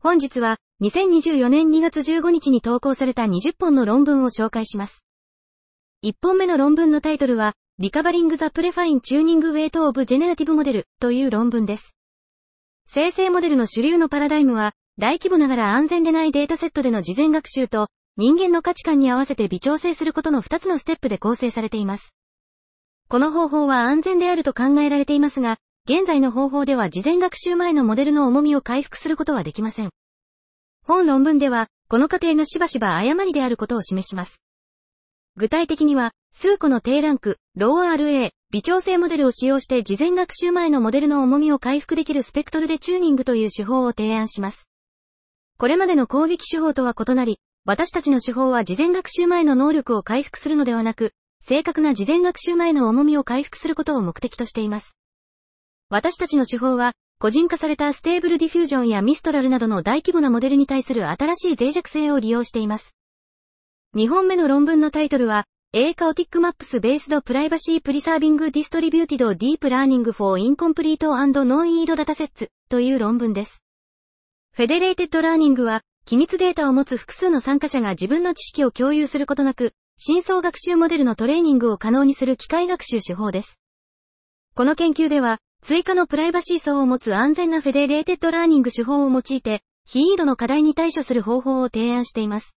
本日は、2024年2月15日に投稿された20本の論文を紹介します。1本目の論文のタイトルは、Recovering the Prefine Tuning Weight of Generative Model という論文です。生成モデルの主流のパラダイムは、大規模ながら安全でないデータセットでの事前学習と、人間の価値観に合わせて微調整することの2つのステップで構成されています。この方法は安全であると考えられていますが、現在の方法では事前学習前のモデルの重みを回復することはできません。本論文では、この過程がしばしば誤りであることを示します。具体的には、数個の低ランク、ロー RA、微調整モデルを使用して事前学習前のモデルの重みを回復できるスペクトルでチューニングという手法を提案します。これまでの攻撃手法とは異なり、私たちの手法は事前学習前の能力を回復するのではなく、正確な事前学習前の重みを回復することを目的としています。私たちの手法は、個人化された Stable Diffusion や Mistral などの大規模なモデルに対する新しい脆弱性を利用しています。2本目の論文のタイトルは、A Chaotic Maps Based Privacy Preserving Distributed Deep Learning for Incomplete and Non-IID Datasets という論文です。 Federated Learning は、機密データを持つ複数の参加者が自分の知識を共有することなく、深層学習モデルのトレーニングを可能にする機械学習手法です。この研究では、追加のプライバシー層を持つ安全な Federated Learning 手法を用いて、非 IID の課題に対処する方法を提案しています。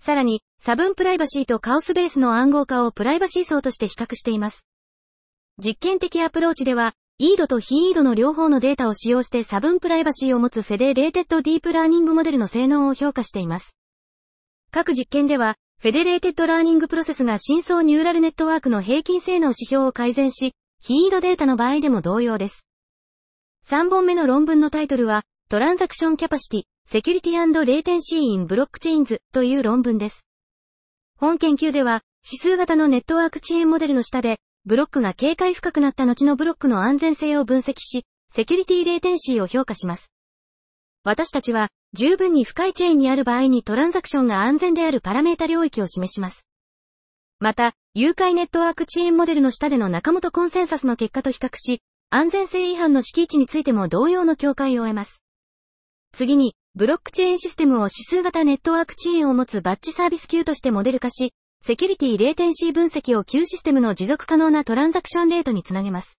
さらに、差分プライバシーとカオスベースの暗号化をプライバシー層として比較しています。実験的アプローチでは、 IID と非 IID の両方のデータを使用して差分プライバシーを持つ Federated Deep Learning モデルの性能を評価しています。各実験では、 Federated Learning プロセスが深層ニューラルネットワークの平均性能指標を改善し、非 IID データの場合でも同様です。3本目の論文のタイトルは、 Transaction Capacity, Security Latency in Blockchains という論文です。本研究では、指数型のネットワーク遅延モデルの下で、ブロックが k 回深くなった後のブロックの安全性を分析し、セキュリティレーテンシーを評価します。私たちは、十分に深いチェーンにある場合にトランザクションが安全であるパラメータ領域を示します。また、誘拐ネットワーク遅延モデルの下での中本コンセンサスの結果と比較し、安全性違反の閾値についても同様の境界を得ます。次に、ブロックチェーンシステムを指数型ネットワーク遅延を持つバッチサービス Q としてモデル化し、セキュリティレーテンシー分析を Q システムの持続可能なトランザクションレートにつなげます。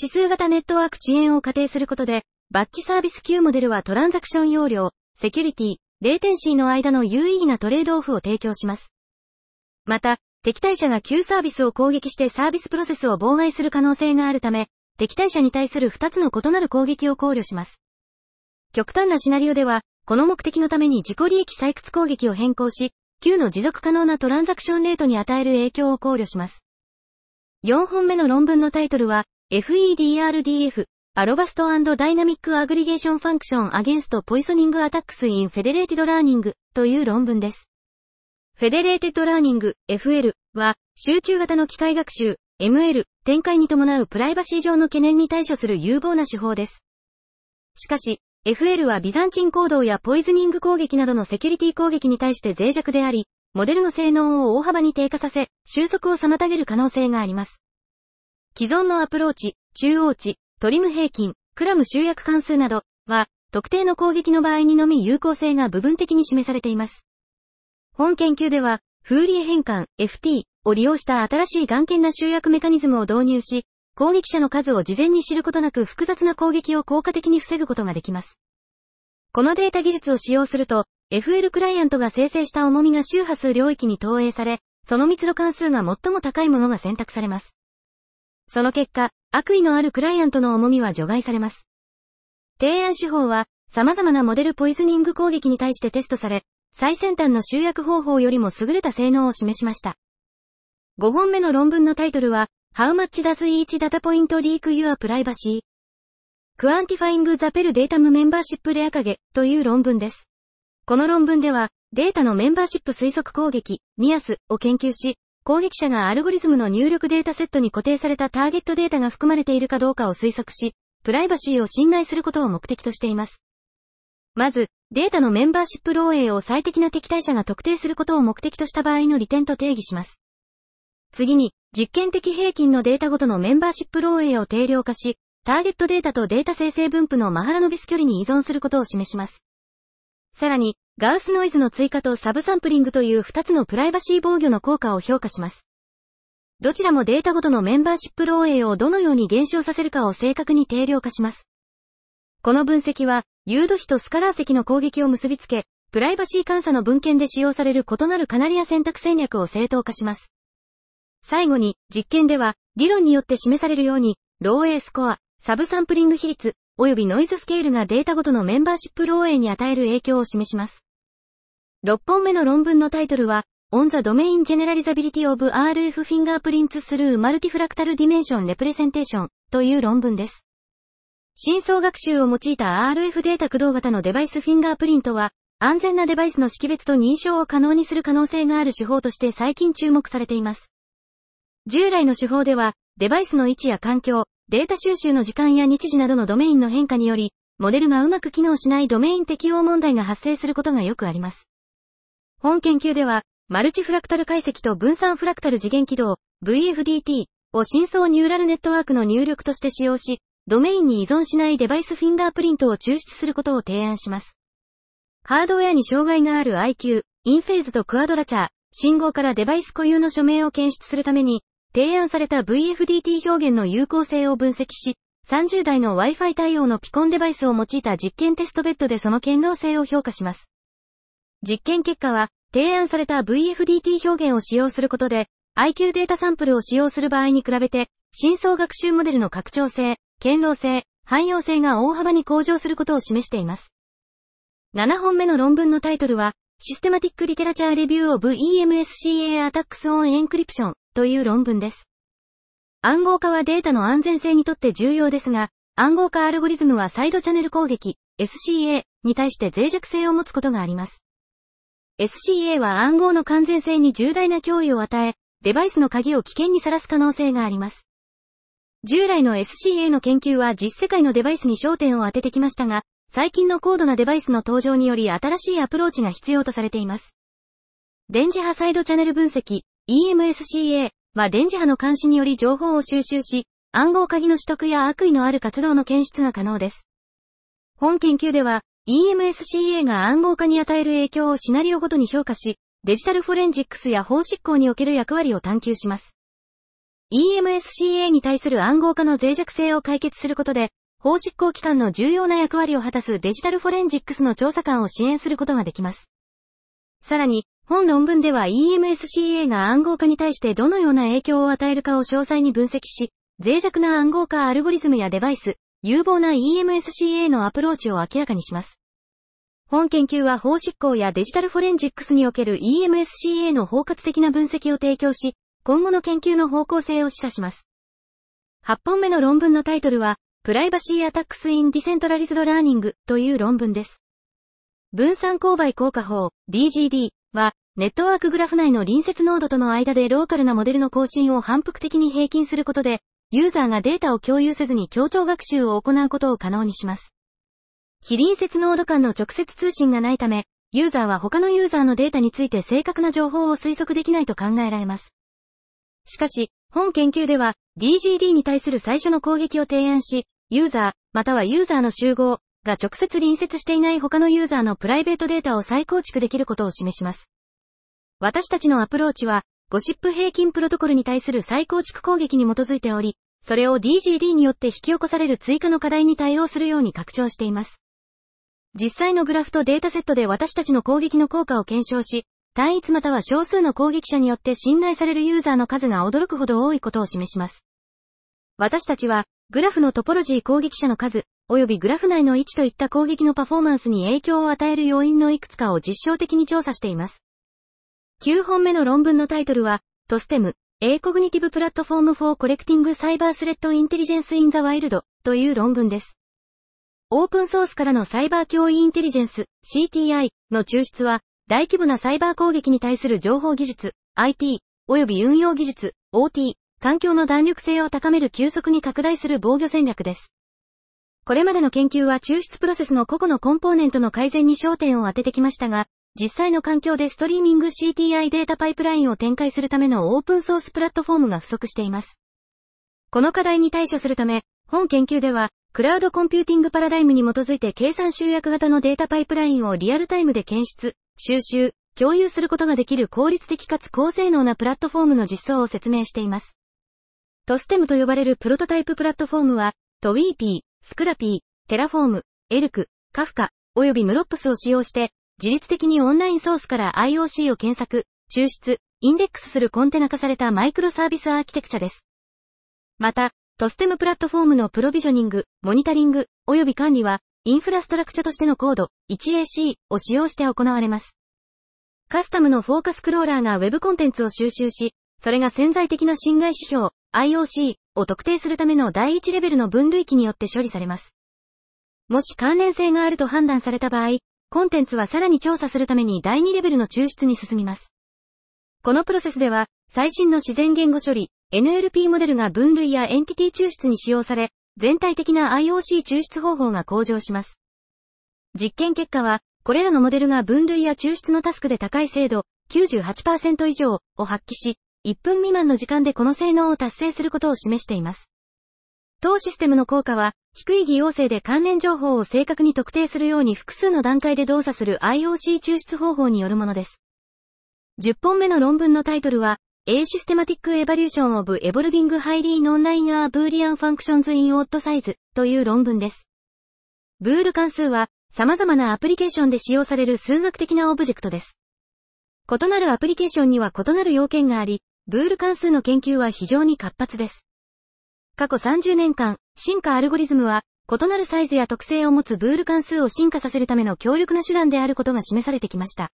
指数型ネットワーク遅延を仮定することで、バッチサービス Q モデルはトランザクション容量、セキュリティ、レーテンシーの間の有意義なトレードオフを提供します。また、敵対者が Q サービスを攻撃してサービスプロセスを妨害する可能性があるため、敵対者に対する2つの異なる攻撃を考慮します。極端なシナリオでは、この目的のために自己利益採掘攻撃を変更し、Q の持続可能なトランザクションレートに与える影響を考慮します。4本目の論文のタイトルは、FEDRDF、アロバストダイナミックアグリゲーションファンクションアゲンストポイソニングアタックスインフェデレーティドラーニングという論文です。Federated Learning FL は、集中型の機械学習 ML 展開に伴うプライバシー上の懸念に対処する有望な手法です。しかし、FL はビザンチン行動やポイズニング攻撃などのセキュリティ攻撃に対して脆弱であり、モデルの性能を大幅に低下させ、収束を妨げる可能性があります。既存のアプローチ、中央値、トリム平均、 Krum 集約関数などは、特定の攻撃の場合にのみ有効性が部分的に示されています。本研究では、フーリエ変換 FT を利用した新しい眼見な集約メカニズムを導入し、攻撃者の数を事前に知ることなく複雑な攻撃を効果的に防ぐことができます。このデータ技術を使用すると、FL クライアントが生成した重みが周波数領域に投影され、その密度関数が最も高いものが選択されます。その結果、悪意のあるクライアントの重みは除外されます。提案手法は、様々なモデルポイズニング攻撃に対してテストされ、最先端の集約方法よりも優れた性能を示しました。5本目の論文のタイトルは、How much does each data point leak your privacy? Quantifying the Pell Datum Membership Reacage という論文です。この論文では、データのメンバーシップ推測攻撃、ニアスを研究し、攻撃者がアルゴリズムの入力データセットに固定されたターゲットデータが含まれているかどうかを推測し、プライバシーを侵害することを目的としています。まず、データのメンバーシップ漏洩を最適な敵対者が特定することを目的とした場合の利点と定義します。次に、実験的平均のデータごとのメンバーシップ漏洩を定量化し、ターゲットデータとデータ生成分布のマハラノビス距離に依存することを示します。さらに、ガウスノイズの追加とサブサンプリングという2つのプライバシー防御の効果を評価します。どちらもデータごとのメンバーシップ漏洩をどのように減少させるかを正確に定量化します。この分析は、誘導比とスカラー積の攻撃を結びつけ、プライバシー監査の文献で使用される異なるカナリア選択戦略を正当化します。最後に、実験では、理論によって示されるように、漏洩スコア、サブサンプリング比率、及びノイズスケールがデータごとのメンバーシップ漏洩に与える影響を示します。6本目の論文のタイトルは、On the Domain Generalizability of RF Fingerprints through Multifractal Dimension Representation という論文です。深層学習を用いた RF データ駆動型のデバイスフィンガープリントは、安全なデバイスの識別と認証を可能にする可能性がある手法として最近注目されています。従来の手法では、デバイスの位置や環境、データ収集の時間や日時などのドメインの変化により、モデルがうまく機能しないドメイン適用問題が発生することがよくあります。本研究では、マルチフラクタル解析と分散フラクタル次元起動、VFDT を深層ニューラルネットワークの入力として使用し、ドメインに依存しないデバイスフィンガープリントを抽出することを提案します。ハードウェアに障害がある IQ、インフェーズとクアドラチャー、信号からデバイス固有の署名を検出するために、提案された VFDT 表現の有効性を分析し、30台の Wi-Fi 対応のピコンデバイスを用いた実験テストベッドでその堅牢性を評価します。実験結果は、提案された VFDT 表現を使用することで、IQ データサンプルを使用する場合に比べて、深層学習モデルの拡張性、堅牢性、汎用性が大幅に向上することを示しています。7本目の論文のタイトルは、Systematic Literature Review of EMSCA Attacks on Encryption という論文です。暗号化はデータの安全性にとって重要ですが、暗号化アルゴリズムはサイドチャンネル攻撃、SCA に対して脆弱性を持つことがあります。SCA は暗号の完全性に重大な脅威を与え、デバイスの鍵を危険にさらす可能性があります。従来の SCA の研究は実世界のデバイスに焦点を当ててきましたが、最近の高度なデバイスの登場により新しいアプローチが必要とされています。電磁波サイドチャンネル分析、EMSCA は電磁波の監視により情報を収集し、暗号鍵の取得や悪意のある活動の検出が可能です。本研究では、EMSCA が暗号化に与える影響をシナリオごとに評価し、デジタルフォレンジックスや法執行における役割を探求します。EMSCA に対する暗号化の脆弱性を解決することで、法執行機関の重要な役割を果たすデジタルフォレンジックスの調査官を支援することができます。さらに、本論文では EMSCA が暗号化に対してどのような影響を与えるかを詳細に分析し、脆弱な暗号化アルゴリズムやデバイス、有望な EMSCA のアプローチを明らかにします。本研究は法執行やデジタルフォレンジックスにおける EMSCA の包括的な分析を提供し、今後の研究の方向性を示唆します。8本目の論文のタイトルは、 Privacy Attacks in Decentralized Learning という論文です。分散勾配降下法 DGD は、ネットワークグラフ内の隣接ノードとの間でローカルなモデルの更新を反復的に平均することで、ユーザーがデータを共有せずに協調学習を行うことを可能にします。非隣接ノード間の直接通信がないため、ユーザーは他のユーザーのデータについて正確な情報を推測できないと考えられます。しかし、本研究では、DGD に対する最初の攻撃を提案し、ユーザー、またはユーザーの集合が直接隣接していない他のユーザーのプライベートデータを再構築できることを示します。私たちのアプローチは、ゴシップ平均プロトコルに対する再構築攻撃に基づいており、それを DGD によって引き起こされる追加の課題に対応するように拡張しています。実際のグラフとデータセットで私たちの攻撃の効果を検証し、単一または少数の攻撃者によって信頼されるユーザーの数が驚くほど多いことを示します。私たちは、グラフのトポロジー攻撃者の数、及びグラフ内の位置といった攻撃のパフォーマンスに影響を与える要因のいくつかを実証的に調査しています。9本目の論文のタイトルは、トステム、A Cognitive Platform for Collecting Cyber Threat Intelligence in the Wild という論文です。オープンソースからのサイバー脅威インテリジェンス、CTI の抽出は、大規模なサイバー攻撃に対する情報技術、IT、及び運用技術、OT、環境の弾力性を高める急速に拡大する防御戦略です。これまでの研究は抽出プロセスの個々のコンポーネントの改善に焦点を当ててきましたが、実際の環境でストリーミング CTI データパイプラインを展開するためのオープンソースプラットフォームが不足しています。この課題に対処するため、本研究では、クラウドコンピューティングパラダイムに基づいて計算集約型のデータパイプラインをリアルタイムで検出、収集、共有することができる効率的かつ高性能なプラットフォームの実装を説明しています。 TSTEM と呼ばれるプロトタイププラットフォームは、 Tweepy、Scrapy、Terraform、エルク、カフカ、およびムロップスを使用して、自律的にオンラインソースから IOC を検索、抽出、インデックスするコンテナ化されたマイクロサービスアーキテクチャです。また、トステムプラットフォームのプロビジョニング、モニタリング、及び管理は、インフラストラクチャとしてのコード、1AC を使用して行われます。カスタムのフォーカスクローラーが Web コンテンツを収集し、それが潜在的な侵害指標、IOC を特定するための第一レベルの分類器によって処理されます。もし関連性があると判断された場合、コンテンツはさらに調査するために第2レベルの抽出に進みます。このプロセスでは、最新の自然言語処理、NLP モデルが分類やエンティティ抽出に使用され、全体的な IOC 抽出方法が向上します。実験結果は、これらのモデルが分類や抽出のタスクで高い精度、98%以上を発揮し、1分未満の時間でこの性能を達成することを示しています。当システムの効果は、低い偽陽性で関連情報を正確に特定するように複数の段階で動作する IOC 抽出方法によるものです。10本目の論文のタイトルは、A Systematic Evaluation of Evolving Highly Non-Linear Boolean Functions in Odd Size という論文です。ブール関数は様々なアプリケーションで使用される数学的なオブジェクトです。異なるアプリケーションには異なる要件があり、ブール関数の研究は非常に活発です。過去30年間、進化アルゴリズムは、異なるサイズや特性を持つブール関数を進化させるための強力な手段であることが示されてきました。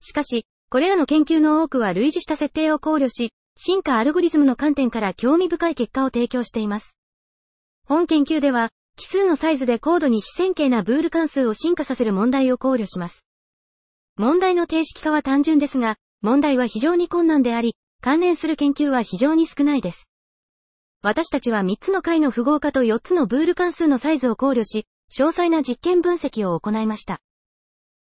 しかし、これらの研究の多くは類似した設定を考慮し、進化アルゴリズムの観点から興味深い結果を提供しています。本研究では、奇数のサイズで高度に非線形なブール関数を進化させる問題を考慮します。問題の定式化は単純ですが、問題は非常に困難であり、関連する研究は非常に少ないです。私たちは3つの解の符号化と4つのブール関数のサイズを考慮し、詳細な実験分析を行いました。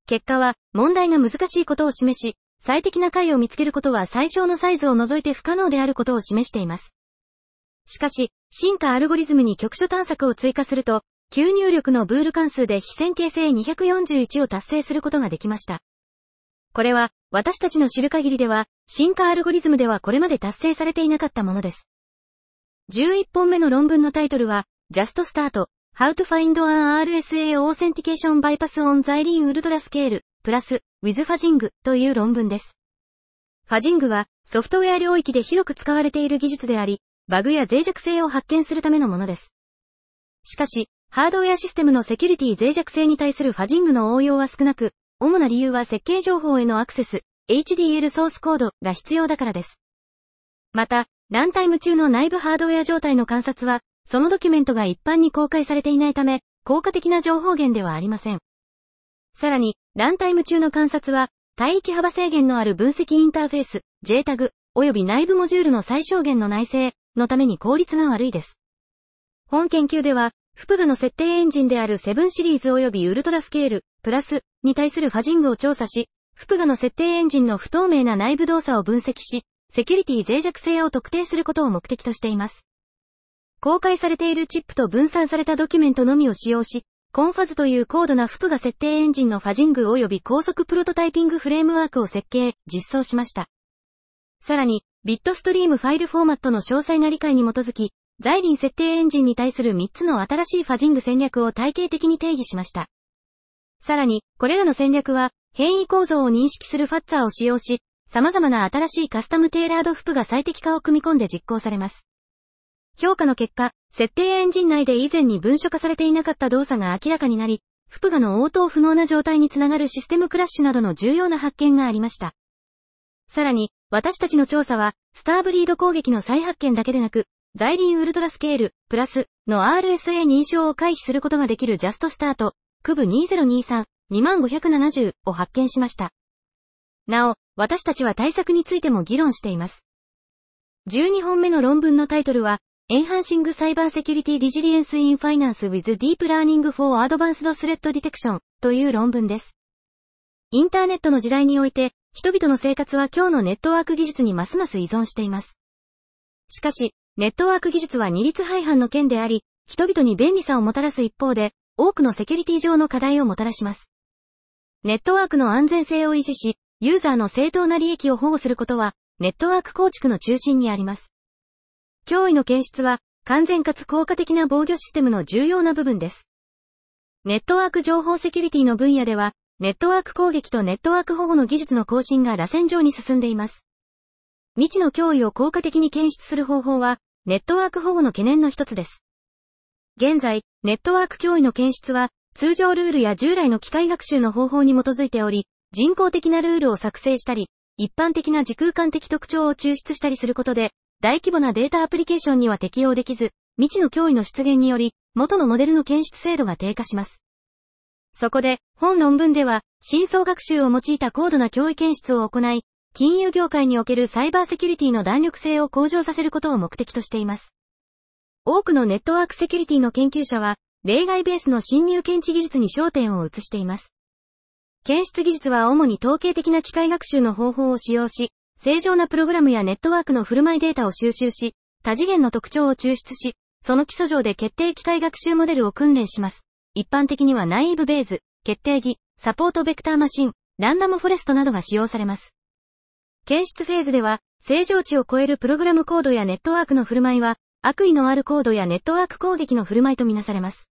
結果は、問題が難しいことを示し、最適な解を見つけることは最小のサイズを除いて不可能であることを示しています。しかし、進化アルゴリズムに局所探索を追加すると、吸入力のブール関数で非線形性241を達成することができました。これは、私たちの知る限りでは、進化アルゴリズムではこれまで達成されていなかったものです。11本目の論文のタイトルは、Just Start, How to Find an RSA Authentication Bypass on Xylene Ultra Scale, プラス、with ファジングという論文です。ファジングはソフトウェア領域で広く使われている技術であり、バグや脆弱性を発見するためのものです。しかし、ハードウェアシステムのセキュリティ脆弱性に対するファジングの応用は少なく、主な理由は設計情報へのアクセス、HDL ソースコードが必要だからです。また、ランタイム中の内部ハードウェア状態の観察は、そのドキュメントが一般に公開されていないため、効果的な情報源ではありません。さらに、ランタイム中の観察は、帯域幅制限のある分析インターフェース、JTAG、及び内部モジュールの最小限の内製のために効率が悪いです。本研究では、フプガの設定エンジンである7シリーズ及びウルトラスケール、プラスに対するファジングを調査し、フプガの設定エンジンの不透明な内部動作を分析し、セキュリティ脆弱性を特定することを目的としています。公開されているチップと分散されたドキュメントのみを使用し、コンファズという高度なフプが設定エンジンのファジング及び高速プロトタイピングフレームワークを設計、実装しました。さらに、ビットストリームファイルフォーマットの詳細な理解に基づき、ザイリン設定エンジンに対する3つの新しいファジング戦略を体系的に定義しました。さらに、これらの戦略は、変異構造を認識するファッツァーを使用し、様々な新しいカスタムテーラードフプが最適化を組み込んで実行されます。評価の結果、設定エンジン内で以前に文書化されていなかった動作が明らかになり、フプガの応答不能な状態につながるシステムクラッシュなどの重要な発見がありました。さらに、私たちの調査は、スターブリード攻撃の再発見だけでなく、ザイリンウルトラスケール、プラス、の RSA 認証を回避することができるジャストスタート、クブ2023、2570を発見しました。なお、私たちは対策についても議論しています。12本目の論文のタイトルは、Enhancing Cyber Security Resilience in Finance with Deep Learning for Advanced Threat Detection という論文です。インターネットの時代において、人々の生活は今日のネットワーク技術にますます依存しています。しかし、ネットワーク技術は二律背反の件であり、人々に便利さをもたらす一方で、多くのセキュリティ上の課題をもたらします。ネットワークの安全性を維持し、ユーザーの正当な利益を保護することは、ネットワーク構築の中心にあります。脅威の検出は、完全かつ効果的な防御システムの重要な部分です。ネットワーク情報セキュリティの分野では、ネットワーク攻撃とネットワーク保護の技術の更新が螺旋状に進んでいます。未知の脅威を効果的に検出する方法は、ネットワーク保護の懸念の一つです。現在、ネットワーク脅威の検出は、通常ルールや従来の機械学習の方法に基づいており、人工的なルールを作成したり、一般的な時空間的特徴を抽出したりすることで、大規模なデータアプリケーションには適用できず、未知の脅威の出現により、元のモデルの検出精度が低下します。そこで、本論文では、深層学習を用いた高度な脅威検出を行い、金融業界におけるサイバーセキュリティの弾力性を向上させることを目的としています。多くのネットワークセキュリティの研究者は、例外ベースの侵入検知技術に焦点を移しています。検出技術は主に統計的な機械学習の方法を使用し、正常なプログラムやネットワークの振る舞いデータを収集し、多次元の特徴を抽出し、その基礎上で決定機械学習モデルを訓練します。一般的にはナイーブベーズ、決定義、サポートベクターマシン、ランダムフォレストなどが使用されます。検出フェーズでは、正常値を超えるプログラムコードやネットワークの振る舞いは、悪意のあるコードやネットワーク攻撃の振る舞いとみなされます。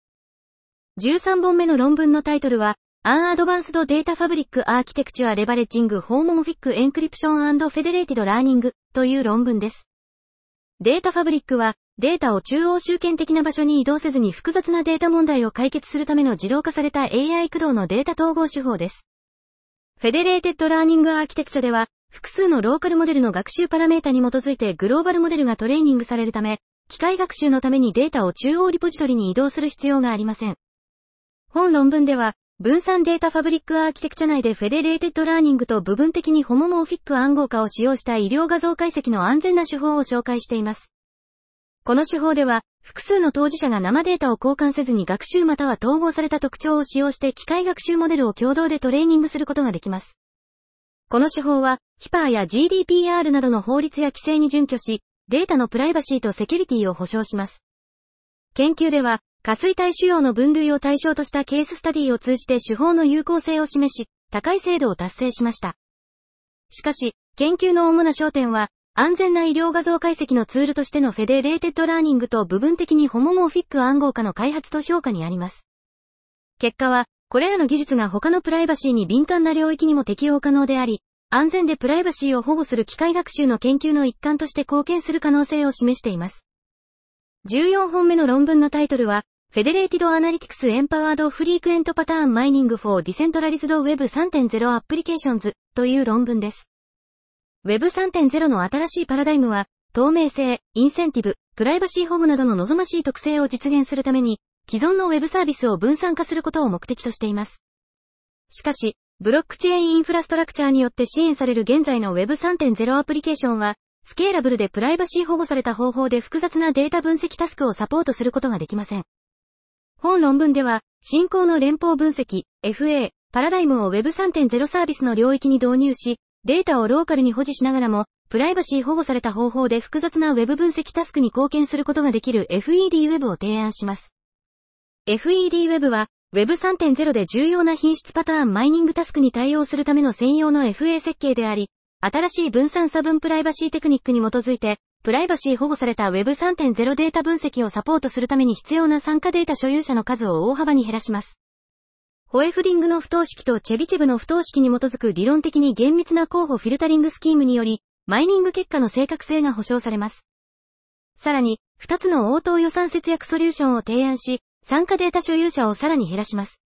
13本目の論文のタイトルは、An Advanced Data Fabric Architecture Leveraging Homomorphic Encryption and Federated Learning という論文です。データファブリックは、データを中央集権的な場所に移動せずに複雑なデータ問題を解決するための自動化された AI 駆動のデータ統合手法です。 Federated Learning アーキテクチャでは、複数のローカルモデルの学習パラメータに基づいてグローバルモデルがトレーニングされるため、機械学習のためにデータを中央リポジトリに移動する必要がありません。本論文では、分散データファブリックアーキテクチャ内で Federated Learning と部分的に Homomorphic 暗号化を使用した医療画像解析の安全な手法を紹介しています。この手法では、複数の当事者が生データを交換せずに学習または統合された特徴を使用して機械学習モデルを共同でトレーニングすることができます。この手法は、 HIPAA や GDPR などの法律や規制に準拠し、データのプライバシーとセキュリティを保障します。研究では、下垂体腫瘍の分類を対象としたケーススタディを通じて手法の有効性を示し、高い精度を達成しました。しかし、研究の主な焦点は、安全な医療画像解析のツールとしての Federated Learning と部分的に Homomorphic 暗号化の開発と評価にあります。結果は、これらの技術が他のプライバシーに敏感な領域にも適用可能であり、安全でプライバシーを保護する機械学習の研究の一環として貢献する可能性を示しています。14本目の論文のタイトルは、Federated Analytics Empowered Frequent Pattern Mining for Decentralized Web 3.0 Applications という論文です。Web3.0 の新しいパラダイムは、透明性、インセンティブ、プライバシー保護などの望ましい特性を実現するために、既存の Web サービスを分散化することを目的としています。しかし、ブロックチェーンインフラストラクチャーによって支援される現在の Web3.0 アプリケーションは、スケーラブルでプライバシー保護された方法で複雑なデータ分析タスクをサポートすることができません。本論文では、進行の連邦分析、FA、パラダイムを Web3.0 サービスの領域に導入し、データをローカルに保持しながらも、プライバシー保護された方法で複雑な Web 分析タスクに貢献することができる FED Web を提案します。FED Web は、Web3.0 で重要な品質パターンマイニングタスクに対応するための専用の FA 設計であり、新しい分散差分プライバシーテクニックに基づいて、プライバシー保護された Web3.0 データ分析をサポートするために必要な参加データ所有者の数を大幅に減らします。ホエフリングの不等式とチェビチェブの不等式に基づく理論的に厳密な候補フィルタリングスキームにより、マイニング結果の正確性が保証されます。さらに、2つの応答予算節約ソリューションを提案し、参加データ所有者をさらに減らします。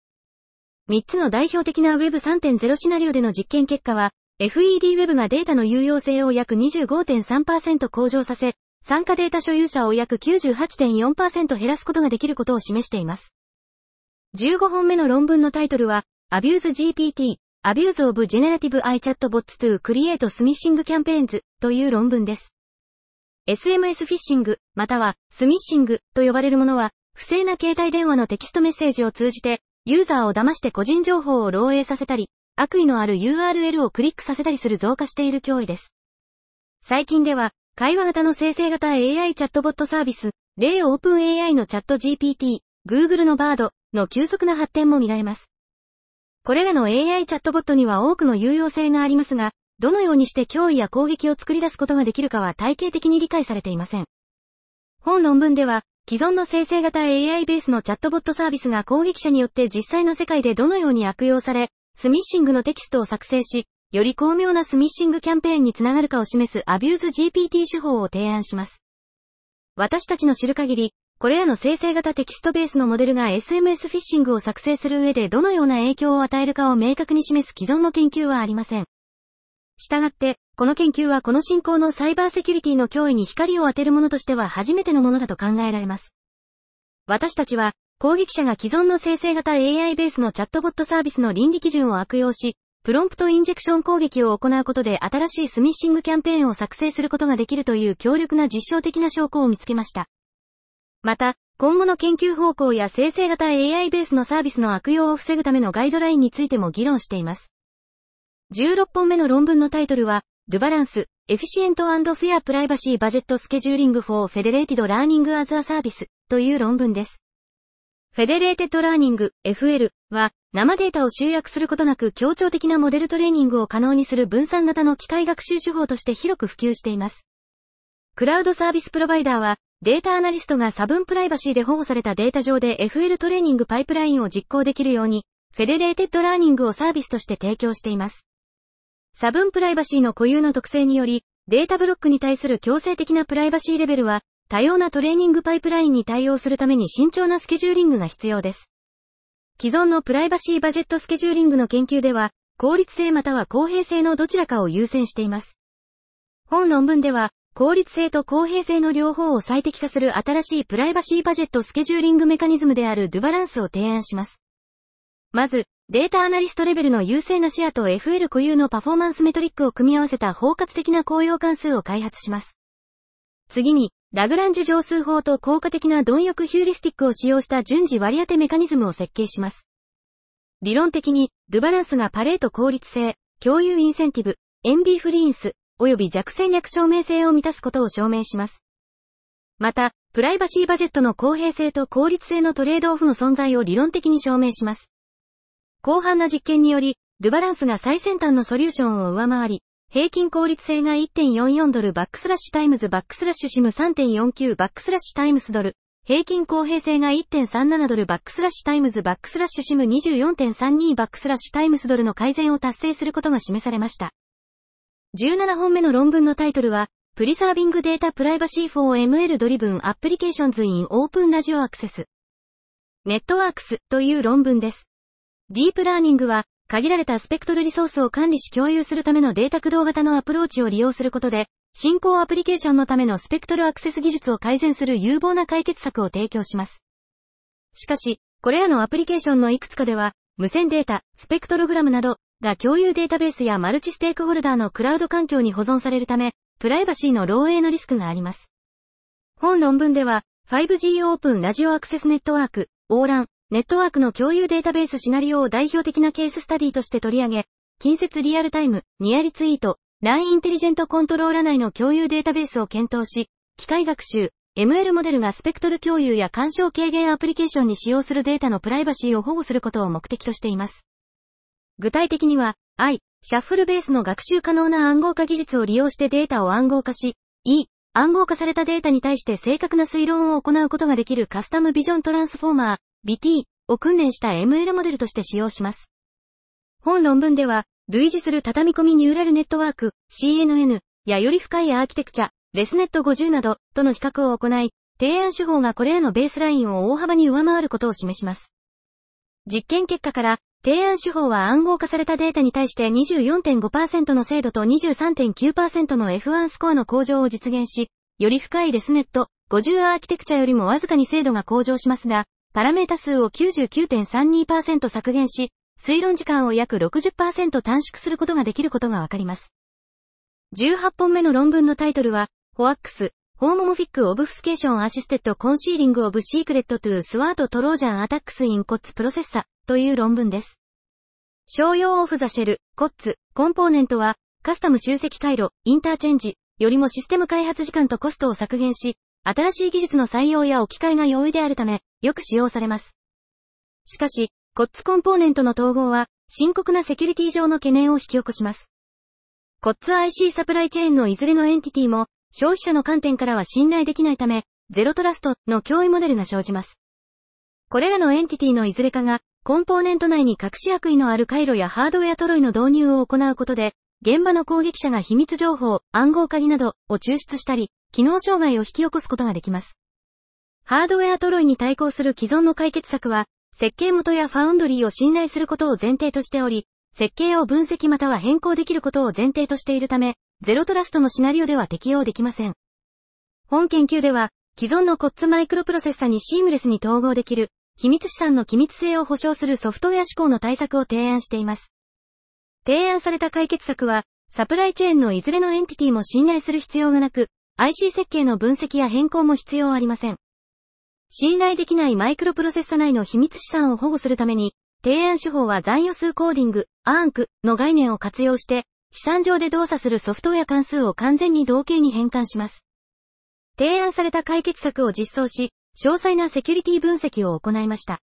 3つの代表的な Web3.0 シナリオでの実験結果は、FED Web がデータの有用性を約25.3%向上させ、参加データ所有者を約98.4%減らすことができることを示しています。15本目の論文のタイトルは、Abuse GPT, Abuse of Generative iChatbots to Create Smishing Campaigns という論文です。SMS フィッシング、またはスミッシングと呼ばれるものは、不正な携帯電話のテキストメッセージを通じて、ユーザーを騙して個人情報を漏洩させたり、悪意のある URL をクリックさせたりする増加している脅威です。最近では、会話型の生成型 AI チャットボットサービス、例 OpenAI のチャット GPT、Google の Bard の急速な発展も見られます。これらの AI チャットボットには多くの有用性がありますが、どのようにして脅威や攻撃を作り出すことができるかは体系的に理解されていません。本論文では、既存の生成型 AI ベースのチャットボットサービスが攻撃者によって実際の世界でどのように悪用され、スミッシングのテキストを作成し、より巧妙なスミッシングキャンペーンにつながるかを示すアビューズ GPT 手法を提案します。私たちの知る限り、これらの生成型テキストベースのモデルが SMS フィッシングを作成する上でどのような影響を与えるかを明確に示す既存の研究はありません。したがって、この研究はこの新興のサイバーセキュリティの脅威に光を当てるものとしては初めてのものだと考えられます。私たちは、攻撃者が既存の生成型 AI ベースのチャットボットサービスの倫理基準を悪用し、プロンプトインジェクション攻撃を行うことで新しいスミッシングキャンペーンを作成することができるという強力な実証的な証拠を見つけました。また、今後の研究方向や生成型 AI ベースのサービスの悪用を防ぐためのガイドラインについても議論しています。16本目の論文のタイトルは、 DPBalance、Efficient and Fair Privacy Budget Scheduling for Federated Learning as a Service という論文です。フェデレーテッドラーニング FL は生データを集約することなく協調的なモデルトレーニングを可能にする分散型の機械学習手法として広く普及しています。クラウドサービスプロバイダーはデータアナリストが差分プライバシーで保護されたデータ上で FL トレーニングパイプラインを実行できるように Federated Learning をサービスとして提供しています。差分プライバシーの固有の特性により、データブロックに対する強制的なプライバシーレベルは、多様なトレーニングパイプラインに対応するために慎重なスケジューリングが必要です。既存のプライバシーバジェットスケジューリングの研究では、効率性または公平性のどちらかを優先しています。本論文では、効率性と公平性の両方を最適化する新しいプライバシーバジェットスケジューリングメカニズムであるドゥバランスを提案します。まず、データアナリストレベルの優勢な視野と FL 固有のパフォーマンスメトリックを組み合わせた包括的な公用関数を開発します。次に、ラグランジュ乗数法と効果的な貪欲ヒューリスティックを使用した順次割り当てメカニズムを設計します。理論的に、ドゥバランスがパレート効率性、共有インセンティブ、エンビーフリーンス、及び弱戦略証明性を満たすことを証明します。また、プライバシーバジェットの公平性と効率性のトレードオフの存在を理論的に証明します。広範な実験により、ドゥバランスが最先端のソリューションを上回り、平均効率性が1.44ドル backslash times backslash sim 3.49 backslash times ドル、平均公平性が1.37ドル backslash times backslash sim 24.32 backslash times ドルの改善を達成することが示されました。17本目の論文のタイトルは、プリサービングデータプライバシー for ML ドリブンアプリケーションズインオープンラジオアクセス。ネットワークスという論文です。ディープラーニングは、限られたスペクトルリソースを管理し共有するためのデータ駆動型のアプローチを利用することで、進行アプリケーションのためのスペクトルアクセス技術を改善する有望な解決策を提供します。しかし、これらのアプリケーションのいくつかでは、無線データ、スペクトログラムなどが共有データベースやマルチステークホルダーのクラウド環境に保存されるため、プライバシーの漏洩のリスクがあります。本論文では、5G オープンラジオアクセスネットワーク、オーラン、ネットワークの共有データベースシナリオを代表的なケーススタディとして取り上げ、近接リアルタイム、ニアリツイート、LINE インテリジェントコントローラ内の共有データベースを検討し、機械学習、ML モデルがスペクトル共有や干渉軽減アプリケーションに使用するデータのプライバシーを保護することを目的としています。具体的には、I、シャッフルベースの学習可能な暗号化技術を利用してデータを暗号化し、E、暗号化されたデータに対して正確な推論を行うことができるカスタムビジョントランスフォーマー、BT を訓練した ML モデルとして使用します。本論文では、類似する畳み込みニューラルネットワーク、CNN やより深いアーキテクチャ、レスネット50などとの比較を行い、提案手法がこれらのベースラインを大幅に上回ることを示します。実験結果から、提案手法は暗号化されたデータに対して24.5%の精度と23.9%の F1 スコアの向上を実現し、より深い ResNet 50アーキテクチャよりもわずかに精度が向上しますが、パラメータ数を99.32%削減し、推論時間を約60%短縮することができることがわかります。18本目の論文のタイトルは、 HOACS、Homomorphic Obfuscation Assisted Concealing of Secrets to Thwart Trojan Attacks in COTS Processor という論文です。商用 Off the Shelf、COTS、コンポーネントは、カスタム集積回路、インターチェンジ、よりもシステム開発時間とコストを削減し、新しい技術の採用や置き換えが容易であるため、よく使用されます。しかし、 COTS コンポーネントの統合は、深刻なセキュリティ上の懸念を引き起こします。 COTS IC サプライチェーンのいずれのエンティティも、消費者の観点からは信頼できないため、ゼロトラストの脅威モデルが生じます。これらのエンティティのいずれかが、コンポーネント内に隠し悪意のある回路やハードウェアトロイの導入を行うことで、現場の攻撃者が秘密情報、暗号鍵などを抽出したり、機能障害を引き起こすことができます。ハードウェアトロイに対抗する既存の解決策は、設計元やファウンドリーを信頼することを前提としており、設計を分析または変更できることを前提としているため、ゼロトラストのシナリオでは適用できません。本研究では、既存のコッツマイクロプロセッサにシームレスに統合できる、秘密資産の機密性を保証するソフトウェア志向の対策を提案しています。提案された解決策は、サプライチェーンのいずれのエンティティも信頼する必要がなく、IC 設計の分析や変更も必要ありません。信頼できないマイクロプロセッサ内の秘密資産を保護するために、提案手法は残余数コーディング、アークの概念を活用して、資産上で動作するソフトウェア関数を完全に同型に変換します。提案された解決策を実装し、詳細なセキュリティ分析を行いました。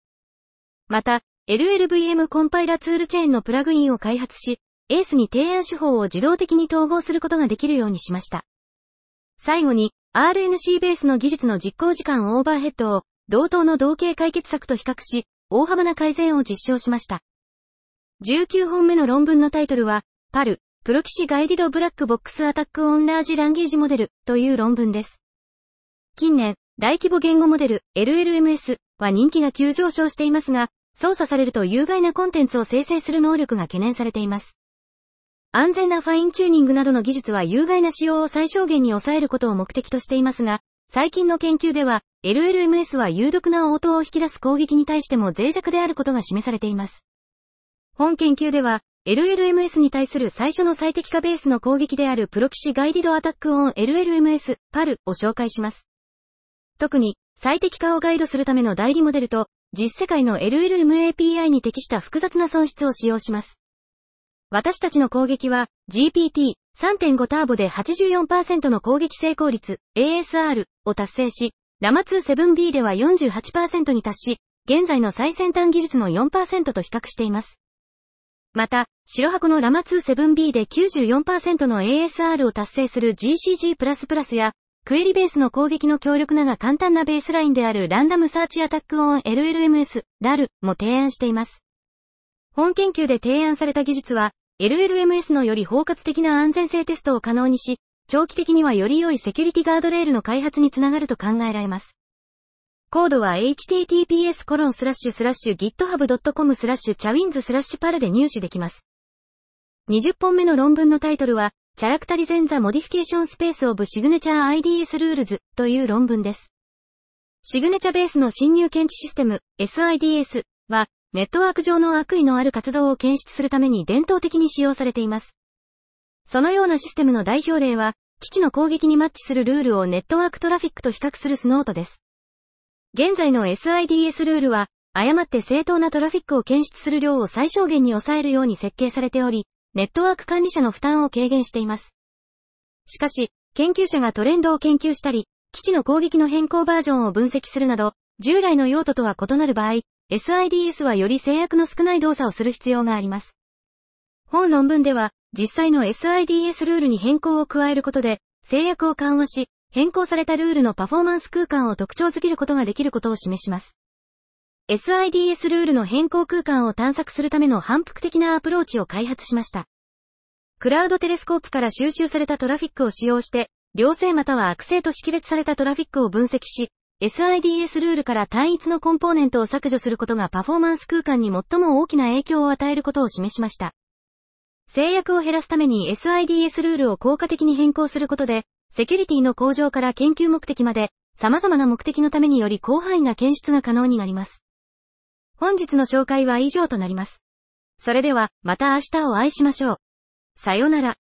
また、LLVM コンパイラツールチェーンのプラグインを開発し、ACE に提案手法を自動的に統合することができるようにしました。最後に、RNC ベースの技術の実行時間オーバーヘッドを、同等の同型解決策と比較し、大幅な改善を実証しました。19本目の論文のタイトルは、 PAL、Proxy-Guided Black-Box Attack on Large Language Model という論文です。近年、大規模言語モデル LLMS は人気が急上昇していますが、操作されると有害なコンテンツを生成する能力が懸念されています。安全なファインチューニングなどの技術は有害な使用を最小限に抑えることを目的としていますが、最近の研究では、LLMS は有毒な応答を引き出す攻撃に対しても脆弱であることが示されています。本研究では、LLMS に対する最初の最適化ベースの攻撃であるプロキシガイディドアタックオン LLMS、PAL を紹介します。特に、最適化をガイドするための代理モデルと、実世界の LLM API に適した複雑な損失を使用します。私たちの攻撃は、GPT3.5 ターボで84%の攻撃成功率、ASR を達成し、ラマ 2-7B では48%に達し、現在の最先端技術の4%と比較しています。また、白箱のラマ 27B で94%の ASR を達成する GCG++ や、クエリベースの攻撃の強力なが簡単なベースラインであるランダムサーチアタックオン LLMS、RAL も提案しています。本研究で提案された技術は、LLMS のより包括的な安全性テストを可能にし、長期的にはより良いセキュリティガードレールの開発につながると考えられます。コードは https://github.com スラッシュ chawins スラッシュ pal で入手できます。20本目の論文のタイトルは、チャラクタリゼンザモディフィケーションスペースオブシグネチャー IDS ルールズという論文です。シグネチャベースの侵入検知システム SIDS は、ネットワーク上の悪意のある活動を検出するために伝統的に使用されています。そのようなシステムの代表例は、既知の攻撃にマッチするルールをネットワークトラフィックと比較する Snort です。現在の SIDS ルールは、誤って正当なトラフィックを検出する量を最小限に抑えるように設計されており、ネットワーク管理者の負担を軽減しています。しかし、研究者がトレンドを研究したり、基地の攻撃の変更バージョンを分析するなど、従来の用途とは異なる場合、SIDS はより制約の少ない動作をする必要があります。本論文では、実際の SIDS ルールに変更を加えることで、制約を緩和し、変更されたルールのパフォーマンス空間を特徴づけることができることを示します。SIDS ルールの変更空間を探索するための反復的なアプローチを開発しました。クラウドテレスコープから収集されたトラフィックを使用して、良性または悪性と識別されたトラフィックを分析し、SIDS ルールから単一のコンポーネントを削除することがパフォーマンス空間に最も大きな影響を与えることを示しました。制約を減らすために SIDS ルールを効果的に変更することで、セキュリティの向上から研究目的まで、様々な目的のためにより広範囲な検出が可能になります。本日の紹介は以上となります。それでは、また明日をお会いしましょう。さようなら。